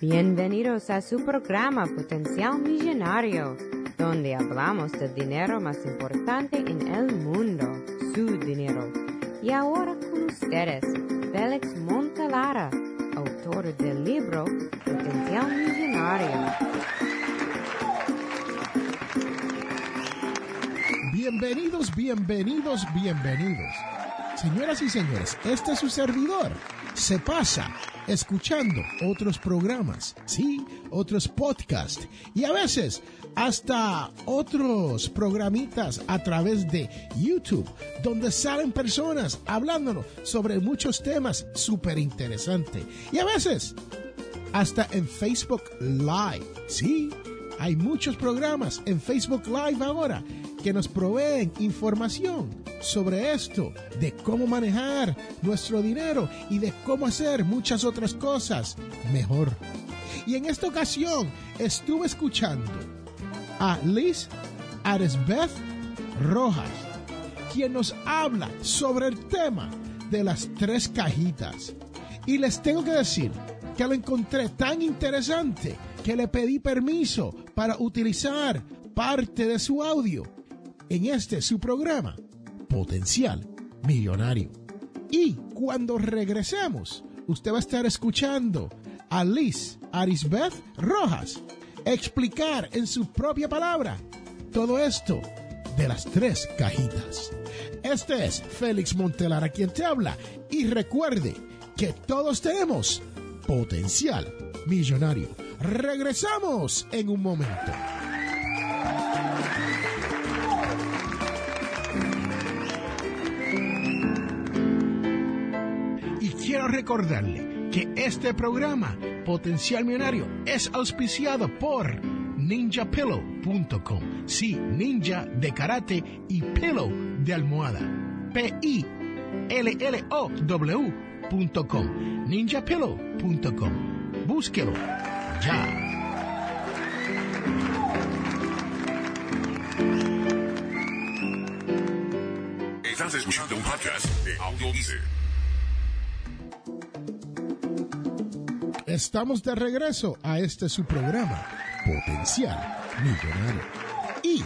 Bienvenidos a su programa Potencial Millonario, donde hablamos del dinero más importante en el mundo, su dinero. Y ahora con ustedes, Félix Montelara, autor del libro Potencial Millonario. Bienvenidos, bienvenidos, bienvenidos. Señoras y señores, este es su servidor. Se pasa escuchando otros programas, sí, otros podcasts y a veces hasta otros programitas a través de YouTube, donde salen personas hablándonos sobre muchos temas súper interesantes. Y a veces hasta en Facebook Live, sí, hay muchos programas en Facebook Live ahora que nos proveen información sobre esto, de cómo manejar nuestro dinero y de cómo hacer muchas otras cosas mejor. Y en esta ocasión estuve escuchando a Liz Aresbeth Rojas, quien nos habla sobre el tema de las tres cajitas. Y les tengo que decir que lo encontré tan interesante que le pedí permiso para utilizar parte de su audio en este su programa, Potencial Millonario. Y cuando regresemos, usted va a estar escuchando a Liz Arisbeth Rojas explicar en su propia palabra todo esto de las tres cajitas. Este es Félix Montelar quien te habla y recuerde que todos tenemos potencial millonario. Regresamos en un momento. Quiero recordarle que este programa, Potencial Millonario, es auspiciado por ninjapillow.com. Sí, ninja de karate y pillow de almohada. P-I-L-L-O-W.com. ninjapillow.com. Búsquelo ya. Estás escuchando un podcast de Audio Estamos de regreso a este su programa, Potencial Millonario. Y,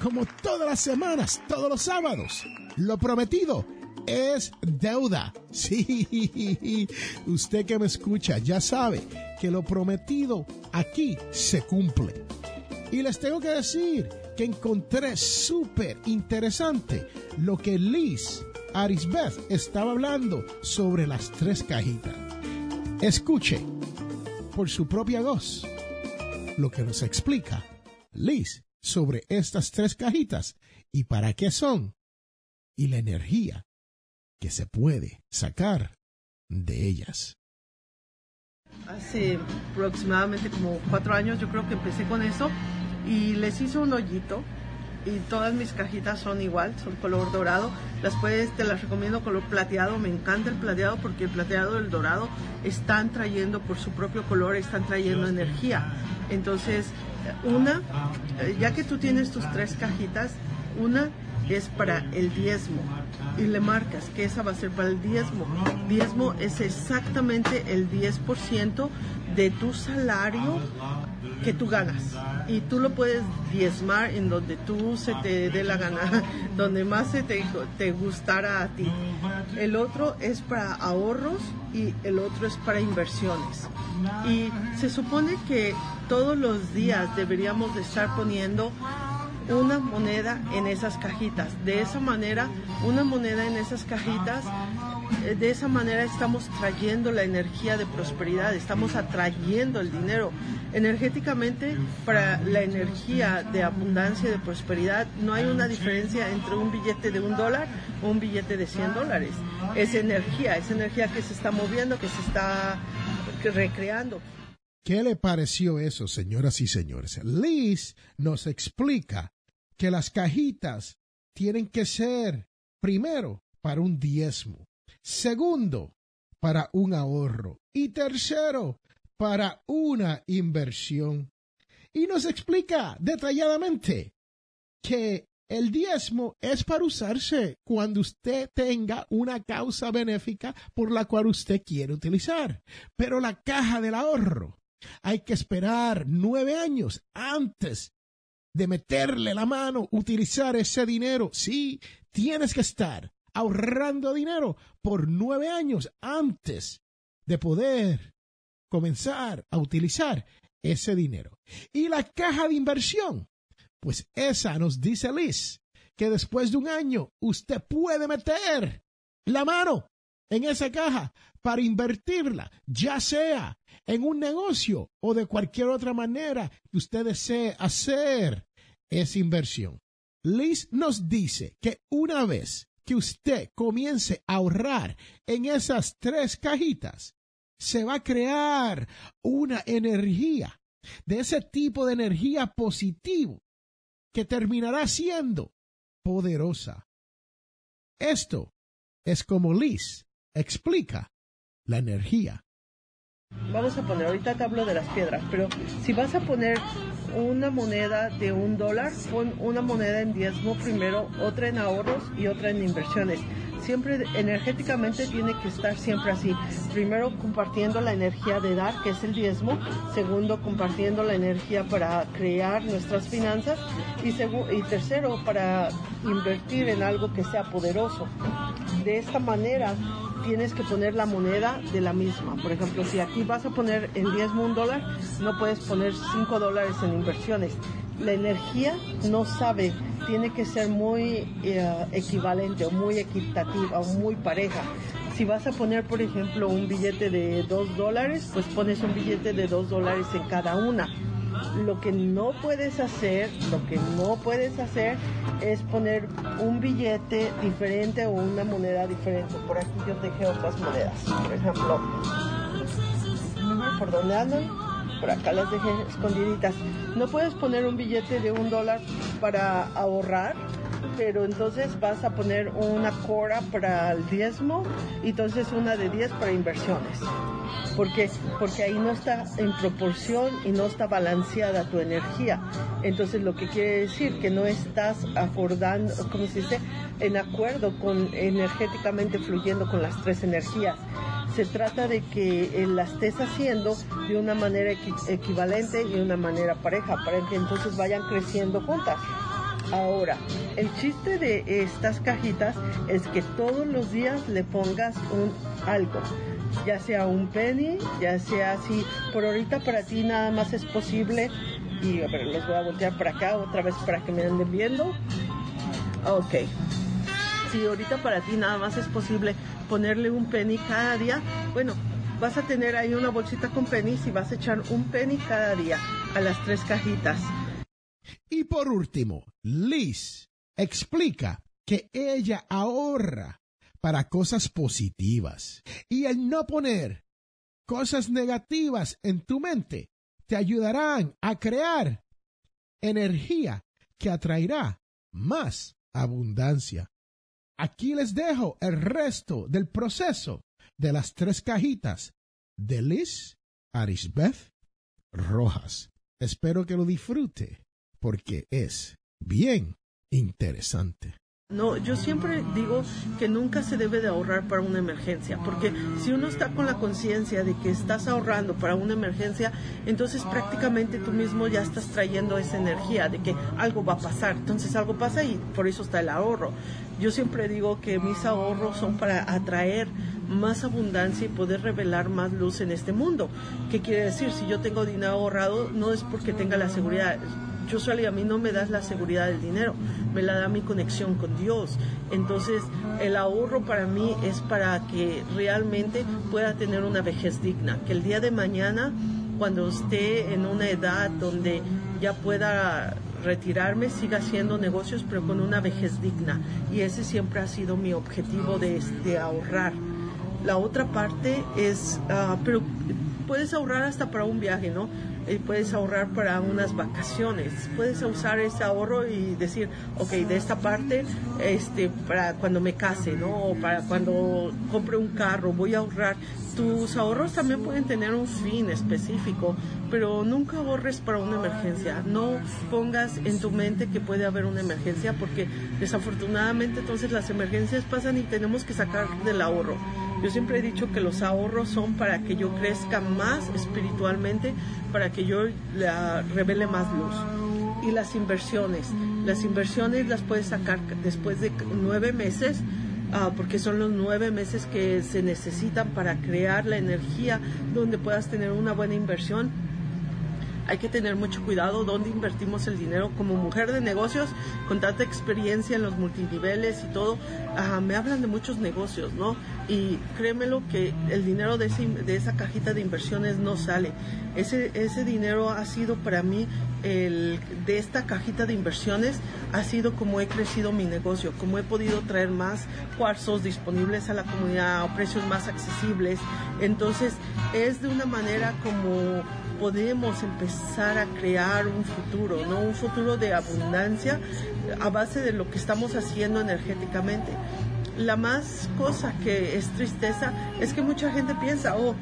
como todas las semanas, todos los sábados, lo prometido es deuda. Sí, usted que me escucha ya sabe que lo prometido aquí se cumple. Y les tengo que decir que encontré súper interesante lo que Liz Arisbeth estaba hablando sobre las tres cajitas. Escuche por su propia voz lo que nos explica Liz sobre estas tres cajitas y para qué son y la energía que se puede sacar de ellas. Hace aproximadamente como cuatro años yo creo que empecé con eso y les hice un hoyito y todas mis cajitas son igual, son color dorado. Las puedes, te las recomiendo color plateado, me encanta el plateado porque el plateado y el dorado están trayendo por su propio color, están trayendo energía. Entonces, una, ya que tú tienes tus tres cajitas, una es para el diezmo y le marcas que esa va a ser para el diezmo. Diezmo es exactamente el 10% de tu salario que tú ganas y tú lo puedes diezmar en donde tú se te dé la gana, donde más se te, te gustara a ti. El otro es para ahorros y el otro es para inversiones. Y se supone que todos los días deberíamos de estar poniendo una moneda en esas cajitas. De esa manera, una moneda en esas cajitas, eh, de esa manera estamos trayendo la energía de prosperidad, estamos atrayendo el dinero. Energéticamente, para la energía de abundancia y de prosperidad, no hay una diferencia entre un billete de un dólar o un billete de 100 dólares. Es energía, es energía que se está moviendo, que se está recreando. ¿Qué le pareció eso, señoras y señores? Liz nos explica que las cajitas tienen que ser, primero, para un diezmo, segundo, para un ahorro y tercero, para una inversión. Y nos explica detalladamente que el diezmo es para usarse cuando usted tenga una causa benéfica por la cual usted quiere utilizar. Pero la caja del ahorro hay que esperar nueve años antes de meterle la mano, utilizar ese dinero. Sí, tienes que estar ahorrando dinero por nueve años antes de poder comenzar a utilizar ese dinero. Y la caja de inversión, pues esa nos dice Liz que después de un año usted puede meter la mano en esa caja para invertirla, ya sea en un negocio o de cualquier otra manera que usted desee hacer esa inversión. Liz nos dice que una vez que usted comience a ahorrar en esas tres cajitas, se va a crear una energía de ese tipo de energía positivo que terminará siendo poderosa. Esto es como Liz explica la energía. Vamos a poner, ahorita te hablo de las piedras, pero si vas a poner una moneda de un dólar, pon una moneda en diezmo primero, otra en ahorros y otra en inversiones. Siempre energéticamente tiene que estar siempre así. Primero compartiendo la energía de dar, que es el diezmo. Segundo, compartiendo la energía para crear nuestras finanzas. Y, y tercero, para invertir en algo que sea poderoso. De esta manera tienes que poner la moneda de la misma. Por ejemplo, si aquí vas a poner en diezmo un dólar, no puedes poner cinco dólares en inversiones. La energía no sabe, tiene que ser muy eh, equivalente o muy equitativa o muy pareja. Si vas a poner, por ejemplo, un billete de dos dólares, pues pones un billete de dos dólares en cada una lo que no puedes hacer, lo que no puedes hacer es poner un billete diferente o una moneda diferente. Por aquí yo dejé otras monedas. Por ejemplo, andan, por acá las dejé escondiditas. No puedes poner un billete de un dólar para ahorrar pero entonces vas a poner una cora para el diezmo y entonces una de 10 para inversiones. Porque, porque ahí no está en proporción y no está balanceada tu energía. Entonces lo que quiere decir que no estás acordando, como se dice, en acuerdo con energéticamente fluyendo con las tres energías. Se trata de que eh, las estés haciendo de una manera equivalente y de una manera pareja, para que entonces vayan creciendo juntas. Ahora, el chiste de estas cajitas es que todos los días le pongas un algo, ya sea un penny, ya sea así. Por ahorita para ti nada más es posible, y a ver, los voy a voltear para acá otra vez para que me anden viendo. Ok. Si ahorita para ti nada más es posible ponerle un penny cada día, bueno, vas a tener ahí una bolsita con pennies y vas a echar un penny cada día a las tres cajitas. Y por último, Liz explica que ella ahorra para cosas positivas y el no poner cosas negativas en tu mente te ayudarán a crear energía que atraerá más abundancia. Aquí les dejo el resto del proceso de las tres cajitas de Liz Arisbeth Rojas. Espero que lo disfrute porque es bien interesante. No, yo siempre digo que nunca se debe de ahorrar para una emergencia, porque si uno está con la conciencia de que estás ahorrando para una emergencia, entonces prácticamente tú mismo ya estás trayendo esa energía de que algo va a pasar, entonces algo pasa y por eso está el ahorro. Yo siempre digo que mis ahorros son para atraer más abundancia y poder revelar más luz en este mundo. ¿Qué quiere decir? Si yo tengo dinero ahorrado, no es porque tenga la seguridad yo soy a mí no me das la seguridad del dinero, me la da mi conexión con Dios. Entonces, el ahorro para mí es para que realmente pueda tener una vejez digna, que el día de mañana, cuando esté en una edad donde ya pueda retirarme, siga haciendo negocios, pero con una vejez digna. Y ese siempre ha sido mi objetivo de, ahorrar. La otra parte es, ah, pero puedes ahorrar hasta para un viaje, ¿no? Y puedes ahorrar para unas vacaciones. Puedes usar ese ahorro y decir, ok, de esta parte, este, para cuando me case, ¿no? O para cuando compre un carro, voy a ahorrar. Tus ahorros también pueden tener un fin específico, pero nunca ahorres para una emergencia. No pongas en tu mente que puede haber una emergencia porque desafortunadamente entonces las emergencias pasan y tenemos que sacar del ahorro Yo siempre he dicho que los ahorros son para que yo crezca más espiritualmente, para que yo la revele más luz. Y las inversiones, las inversiones las puedes sacar después de nueve meses Ah, porque son los nueve meses que se necesitan para crear la energía donde puedas tener una buena inversión hay que tener mucho cuidado dónde invertimos el dinero. Como mujer de negocios, con tanta experiencia en los multiniveles y todo, ah, me hablan de muchos negocios, ¿no? Y créemelo que el dinero de, de esa cajita de inversiones no sale. Ese, ese dinero ha sido para mí, de esta cajita de inversiones, ha sido como he crecido mi negocio, como he podido traer más cuarzos disponibles a la comunidad a precios más accesibles. Entonces, es de una manera como podemos empezar a crear un futuro, ¿no? Un futuro de abundancia a base de lo que estamos haciendo energéticamente. La más cosa que es tristeza es que mucha gente piensa, oh,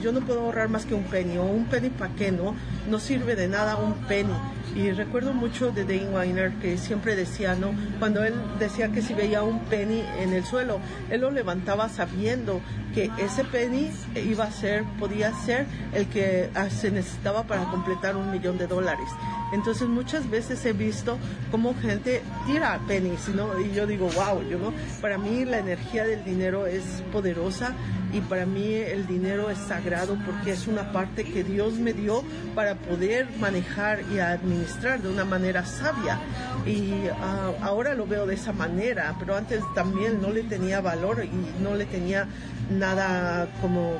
yo no puedo ahorrar más que un penny, o un penny para qué, ¿no? No sirve de nada un penny. Y recuerdo mucho de Dane Weiner que siempre decía, ¿no? Cuando él decía que si veía un penny en el suelo, él lo levantaba sabiendo que ese penny iba a ser, podía ser el que ah, se necesitaba para completar un millón de dólares. Entonces muchas veces he visto cómo gente tira pennies, ¿no? Y yo digo, wow, yo no. Para mí la energía del dinero es poderosa y para mí el dinero es sagrado porque es una parte que Dios me dio para poder manejar y administrar de una manera sabia. Y ah, ahora lo veo de esa manera, pero antes también no le tenía valor y no le tenía nada como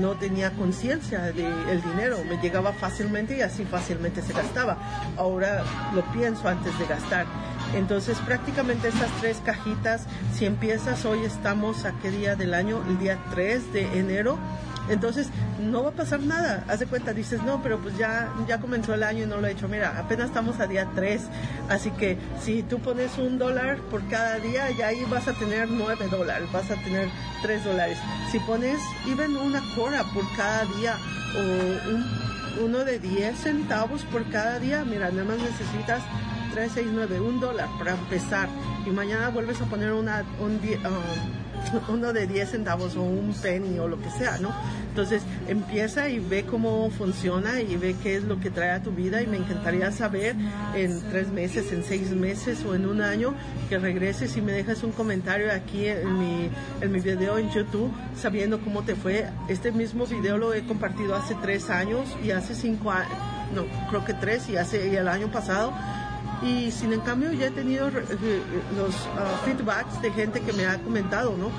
no tenía conciencia del dinero, me llegaba fácilmente y así fácilmente se gastaba. Ahora lo pienso antes de gastar. Entonces prácticamente estas tres cajitas, si empiezas hoy estamos a qué día del año, el día 3 de enero, entonces, no va a pasar nada. Haz de cuenta, dices, no, pero pues ya, ya comenzó el año y no lo he hecho. Mira, apenas estamos a día 3. Así que si tú pones un dólar por cada día, ya ahí vas a tener 9 dólares, vas a tener 3 dólares. Si pones even una cora por cada día o uno de 10 centavos por cada día, mira, nada más necesitas 3, 6, 9, un dólar para empezar. Y mañana vuelves a poner una, un, um, uno de 10 centavos o un penny o lo que sea, ¿no? Entonces empieza y ve cómo funciona y ve qué es lo que trae a tu vida y me encantaría saber en tres meses, en seis meses o en un año que regreses y me dejas un comentario aquí en mi, en mi video en YouTube sabiendo cómo te fue. Este mismo video lo he compartido hace tres años y hace cinco años, no, creo que tres y hace y el año pasado y sin en cambio ya he tenido eh, los ah, feedbacks de gente que me ha comentado, ¿no?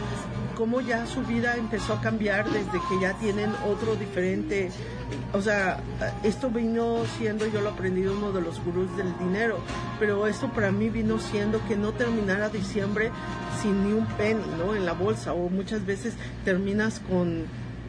Cómo ya su vida empezó a cambiar desde que ya tienen otro diferente, o sea, esto vino siendo, yo lo aprendí uno de los gurús del dinero, pero esto para mí vino siendo que no terminara diciembre sin ni un penny, ¿no? En la bolsa, o muchas veces terminas con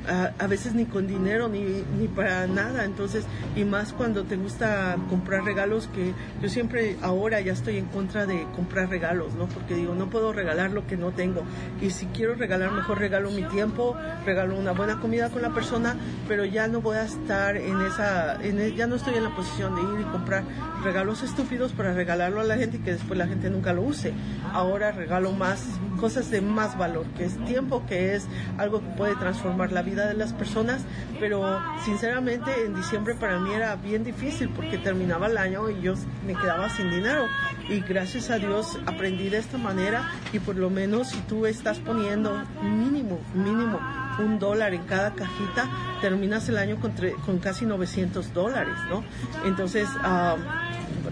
a, veces ni con dinero ni, ni para nada. Entonces, y más cuando te gusta comprar regalos, que yo siempre ahora ya estoy en contra de comprar regalos, ¿no? Porque digo, no puedo regalar lo que no tengo. Y si quiero regalar, mejor regalo mi tiempo, regalo una buena comida con la persona, pero ya no voy a estar en esa, en e, ya no estoy en la posición de ir y comprar regalos estúpidos para regalarlo a la gente y que después la gente nunca lo use. Ahora regalo más cosas de más valor, que es tiempo, que es algo que puede transformar la vida de las personas, pero sinceramente en diciembre para mí era bien difícil porque terminaba el año y yo me quedaba sin dinero y gracias a Dios aprendí de esta manera y por lo menos si tú estás poniendo mínimo, mínimo un dólar en cada cajita, terminas el año con, con casi 900 dólares, ¿no? Entonces,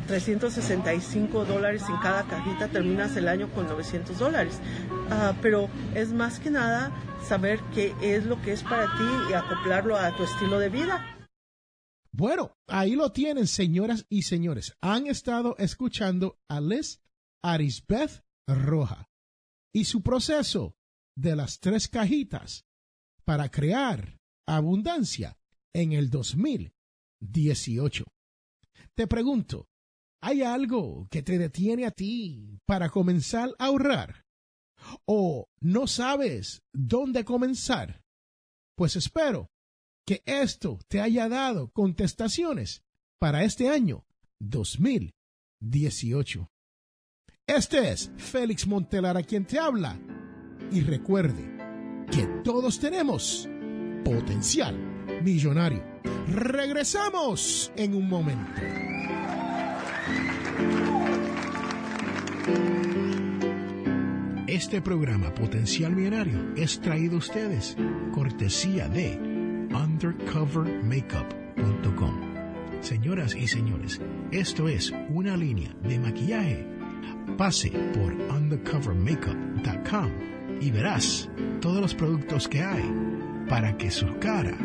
365 dólares en cada cajita, terminas el año con 900 dólares. Ah, pero es más que nada saber qué es lo que es para ti y acoplarlo a tu estilo de vida. Bueno, ahí lo tienen, señoras y señores. Han estado escuchando a Liz Arisbeth Roja y su proceso de las tres cajitas para crear abundancia en el 2018. Te pregunto, ¿hay algo que te detiene a ti para comenzar a ahorrar? ¿O no sabes dónde comenzar? Pues espero que esto te haya dado contestaciones para este año 2018. Este es Félix Montelar a quien te habla. Y recuerde, que todos tenemos potencial millonario. Regresamos en un momento. Este programa Potencial Millonario es traído a ustedes cortesía de undercovermakeup.com. Señoras y señores, esto es una línea de maquillaje. Pase por undercovermakeup.com y verás todos los productos que hay para que su cara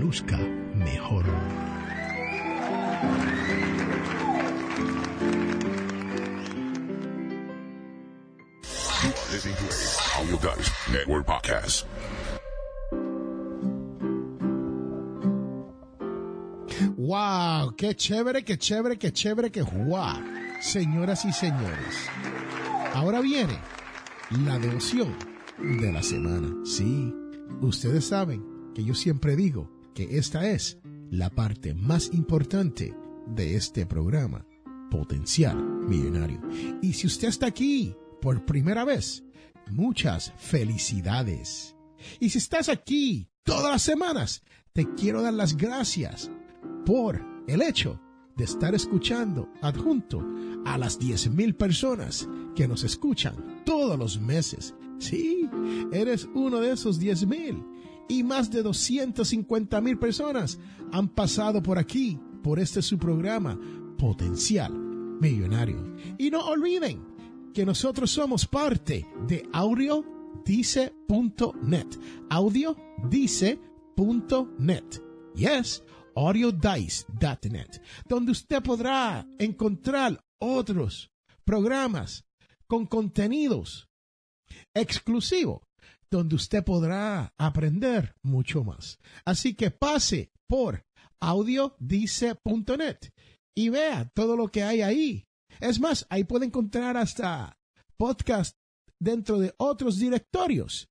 luzca mejor. ¡Wow! ¡Qué chévere, qué chévere, qué chévere, qué guau! Señoras y señores, ahora viene la devoción de la semana. Sí, ustedes saben que yo siempre digo que esta es la parte más importante de este programa, Potencial Millonario. Y si usted está aquí por primera vez, muchas felicidades. Y si estás aquí todas las semanas, te quiero dar las gracias por el hecho de estar escuchando adjunto a las 10.000 personas que nos escuchan todos los meses. Sí, eres uno de esos 10.000 y más de 250.000 personas han pasado por aquí, por este su programa, Potencial Millonario. Y no olviden que nosotros somos parte de audiodice.net. Audiodice.net. Yes, audiodice.net, donde usted podrá encontrar otros programas con contenidos exclusivos, donde usted podrá aprender mucho más. Así que pase por audiodice.net y vea todo lo que hay ahí. Es más, ahí puede encontrar hasta podcast dentro de otros directorios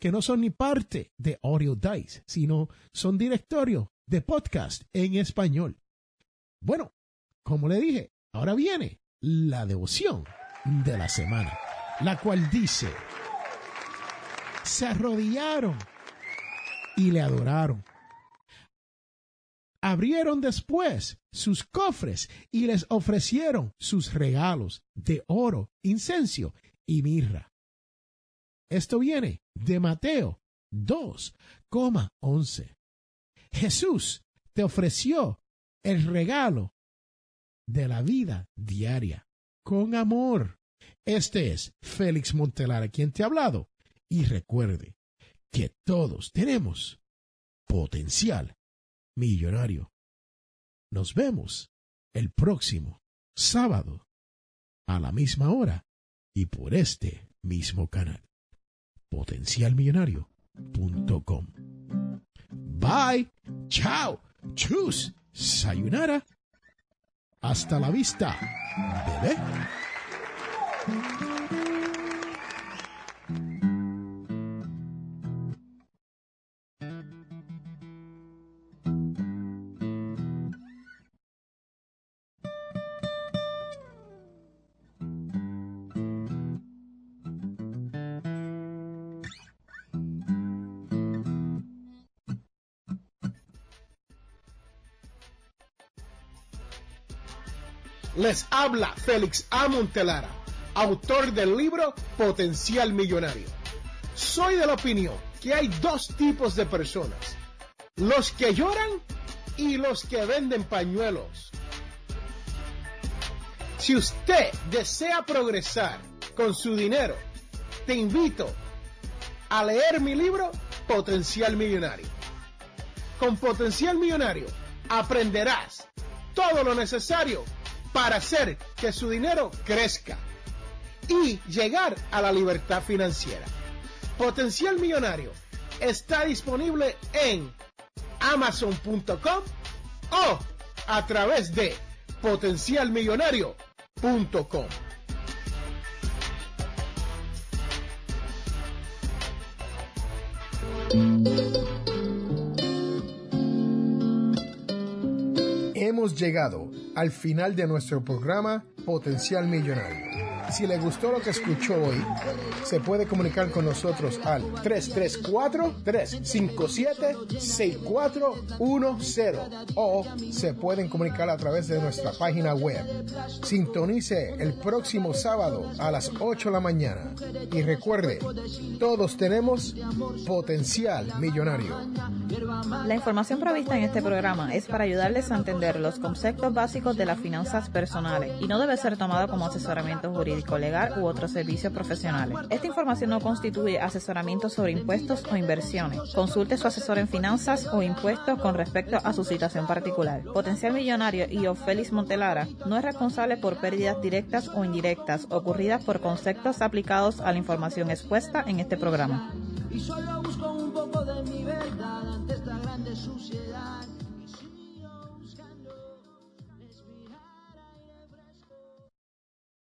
que no son ni parte de Audio Dice, sino son directorios de podcast en español. Bueno, como le dije, ahora viene la devoción de la semana, la cual dice, se arrodillaron y le adoraron. Abrieron después sus cofres y les ofrecieron sus regalos de oro, incenso y mirra. Esto viene de Mateo 2,11. Jesús te ofreció el regalo de la vida diaria con amor. Este es Félix Montelara quien te ha hablado. Y recuerde que todos tenemos potencial millonario. Nos vemos el próximo sábado a la misma hora y por este mismo canal. Potencialmillonario.com. Bye. Chao. Chus. Sayonara. Hasta la vista, bebé. Les habla Félix A. Montelara, autor del libro Potencial Millonario. Soy de la opinión que hay dos tipos de personas, los que lloran y los que venden pañuelos. Si usted desea progresar con su dinero, te invito a leer mi libro Potencial Millonario. Con Potencial Millonario aprenderás todo lo necesario para hacer que su dinero crezca y llegar a la libertad financiera. Potencial Millonario está disponible en amazon.com o a través de potencialmillonario.com. Hemos llegado al final de nuestro programa Potencial Millonario. Si le gustó lo que escuchó hoy, se puede comunicar con nosotros al 334-357-6410 o se pueden comunicar a través de nuestra página web. Sintonice el próximo sábado a las 8 de la mañana y recuerde, todos tenemos potencial millonario. La información provista en este programa es para ayudarles a entender los conceptos básicos de las finanzas personales y no debe ser tomado como asesoramiento jurídico legal u otros servicios profesionales. Esta información no constituye asesoramiento sobre impuestos o inversiones. Consulte su asesor en finanzas o impuestos con respecto a su situación particular. Potencial Millonario y Félix Montelara no es responsable por pérdidas directas o indirectas ocurridas por conceptos aplicados a la información expuesta en este programa. Y solo busco un poco de mi verdad ante esta grande suciedad.